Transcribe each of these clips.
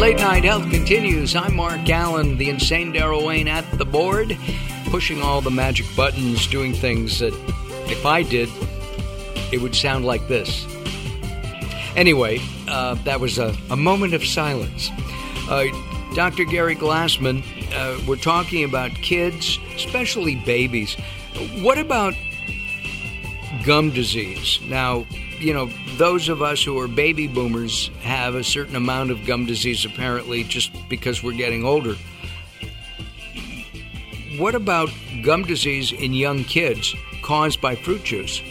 Late Night Health continues. I'm Mark Alyn, the insane Daryl Wayne at the board, pushing all the magic buttons, doing things that if I did, it would sound like this. Anyway, uh, that was a, a, moment of silence. Uh, Dr. Gary Glassman, uh, we're talking about kids, especially babies. What about gum disease? Now, you know, those of us who are baby boomers have a certain amount of gum disease apparently just because we're getting older. What about gum disease in young kids caused by fruit juice?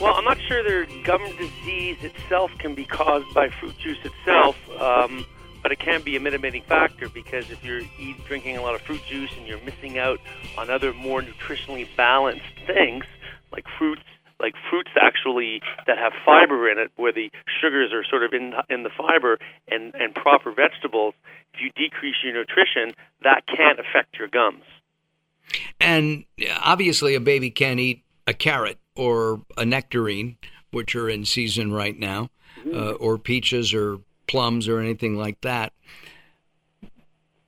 Well, I'm not sure their gum disease itself can be caused by fruit juice itself, um, but it can be a mitigating factor because if you're eat, drinking a lot of fruit juice and you're missing out on other more nutritionally balanced things like fruits like fruits actually that have fiber in it, where the sugars are sort of in in the fiber, and and proper vegetables. If you decrease your nutrition, that can affect your gums. And obviously, a baby can't eat a carrot or a nectarine, which are in season right now, mm-hmm. uh, or peaches or plums or anything like that.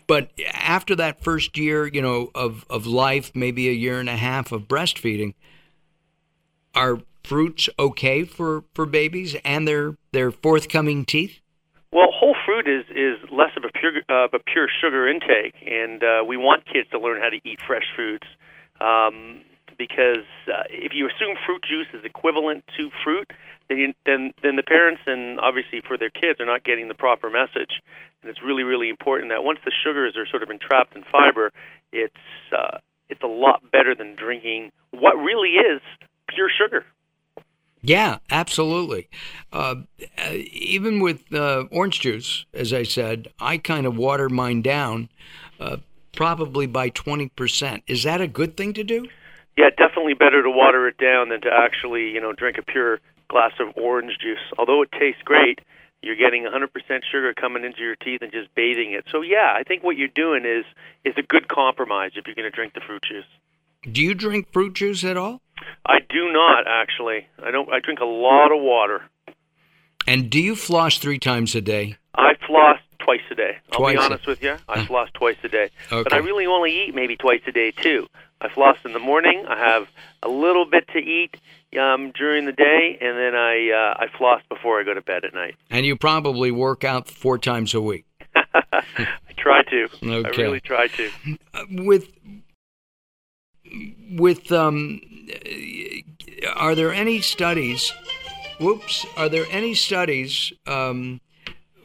But after that first year, you know, of, of life, maybe a year and a half of breastfeeding, are fruits okay for, for babies and their their forthcoming teeth? Well, whole fruit is is less of a pure uh, of a pure sugar intake, and uh, we want kids to learn how to eat fresh foods. Um, because uh, if you assume fruit juice is equivalent to fruit, then you, then then the parents and obviously for their kids are not getting the proper message. And it's really really important that once the sugars are sort of entrapped in fiber, it's uh, it's a lot better than drinking what really is pure sugar. Yeah, absolutely. Uh, even with uh, orange juice, as I said, I kind of water mine down, uh, probably by twenty percent. Is that a good thing to do? Yeah, definitely better to water it down than to actually, you know, drink a pure glass of orange juice. Although it tastes great, you're getting 100% sugar coming into your teeth and just bathing it. So yeah, I think what you're doing is is a good compromise if you're going to drink the fruit juice. Do you drink fruit juice at all? I do not actually. I don't. I drink a lot of water. And do you floss three times a day? I floss twice a day. I'll twice be honest a- with you. I floss twice a day. Okay. But I really only eat maybe twice a day too. I floss in the morning. I have a little bit to eat um, during the day, and then I uh, I floss before I go to bed at night. And you probably work out four times a week. I try to. Okay. I really try to. Uh, with with um, are there any studies? Whoops! Are there any studies um,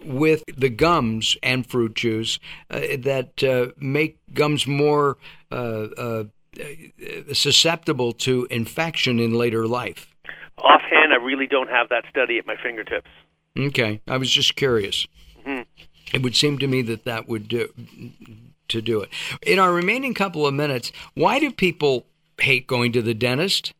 with the gums and fruit juice uh, that uh, make gums more uh, uh susceptible to infection in later life? Offhand, I really don't have that study at my fingertips. Okay, I was just curious. Mm-hmm. It would seem to me that that would do to do it. In our remaining couple of minutes, why do people hate going to the dentist?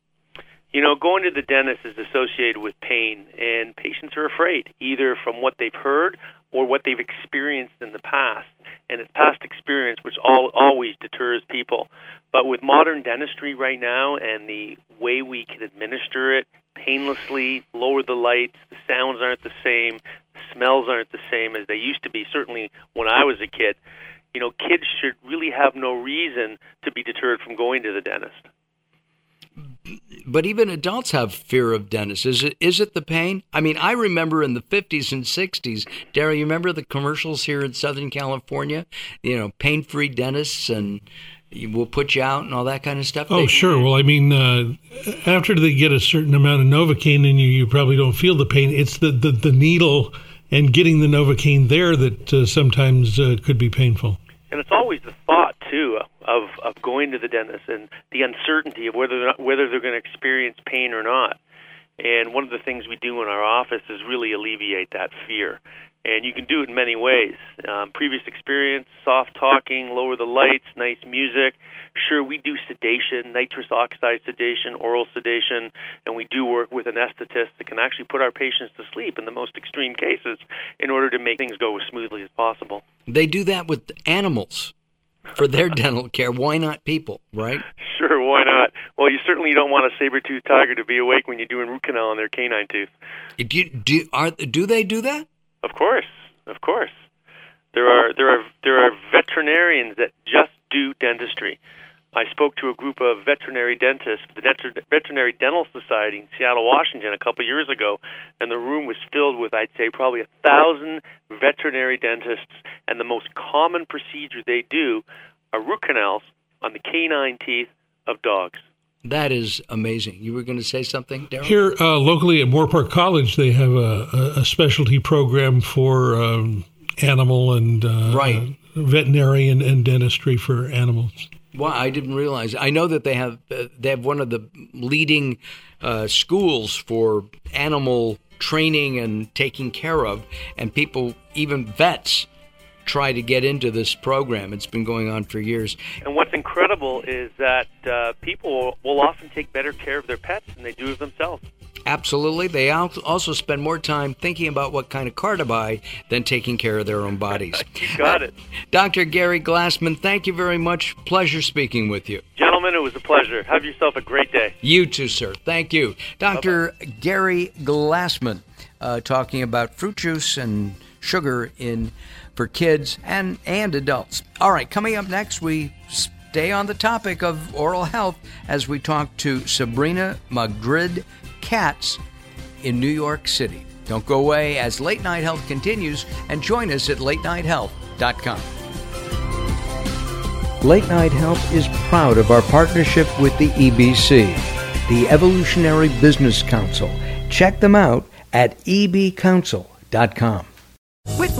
You know, going to the dentist is associated with pain, and patients are afraid, either from what they've heard or what they've experienced in the past. And it's past experience which all, always deters people. But with modern dentistry right now and the way we can administer it painlessly, lower the lights, the sounds aren't the same, the smells aren't the same as they used to be, certainly when I was a kid. You know, kids should really have no reason to be deterred from going to the dentist but even adults have fear of dentists. Is it is it the pain? I mean, I remember in the 50s and 60s, Daryl, you remember the commercials here in Southern California? You know, pain-free dentists and we'll put you out and all that kind of stuff. Oh, they, sure. Well, I mean, uh, after they get a certain amount of Novocaine in you, you probably don't feel the pain. It's the, the, the needle and getting the Novocaine there that uh, sometimes uh, could be painful. And it's always the thought, too, of of going to the dentist and the uncertainty of whether not, whether they're going to experience pain or not. And one of the things we do in our office is really alleviate that fear. And you can do it in many ways. Um, previous experience, soft talking, lower the lights, nice music. Sure, we do sedation, nitrous oxide sedation, oral sedation, and we do work with anesthetist that can actually put our patients to sleep in the most extreme cases in order to make things go as smoothly as possible. They do that with animals for their dental care. Why not people, right? Sure, why not? Well, you certainly don't want a saber-toothed tiger to be awake when you're doing root canal on their canine tooth. Do you, do are do they do that? Of course, of course. There are there are there are veterinarians that just do dentistry. I spoke to a group of veterinary dentists, the Veterinary Dental Society in Seattle, Washington, a couple of years ago, and the room was filled with, I'd say, probably a thousand veterinary dentists, and the most common procedure they do are root canals on the canine teeth of dogs. That is amazing. You were going to say something, Daryl? Here, uh, locally at Moorpark College, they have a, a specialty program for um, animal and uh, right. veterinary and dentistry for animals. Well, I didn't realize. I know that they have uh, they have one of the leading uh, schools for animal training and taking care of, and people, even vets, try to get into this program. It's been going on for years. And what's incredible is that uh, people will often take better care of their pets than they do of themselves. Absolutely. They also spend more time thinking about what kind of car to buy than taking care of their own bodies. you got it. Dr. Gary Glassman, thank you very much. Pleasure speaking with you. Gentlemen, it was a pleasure. Have yourself a great day. You too, sir. Thank you. Dr. Bye-bye. Gary Glassman uh, talking about fruit juice and sugar in for kids and, and adults. All right, coming up next, we stay on the topic of oral health as we talk to Sabrina Magid Katz in New York City. Don't go away as Late Night Health continues and join us at latenighthealth.com. Late Night Health is proud of our partnership with the EBC, the Evolutionary Business Council. Check them out at ebcouncil.com.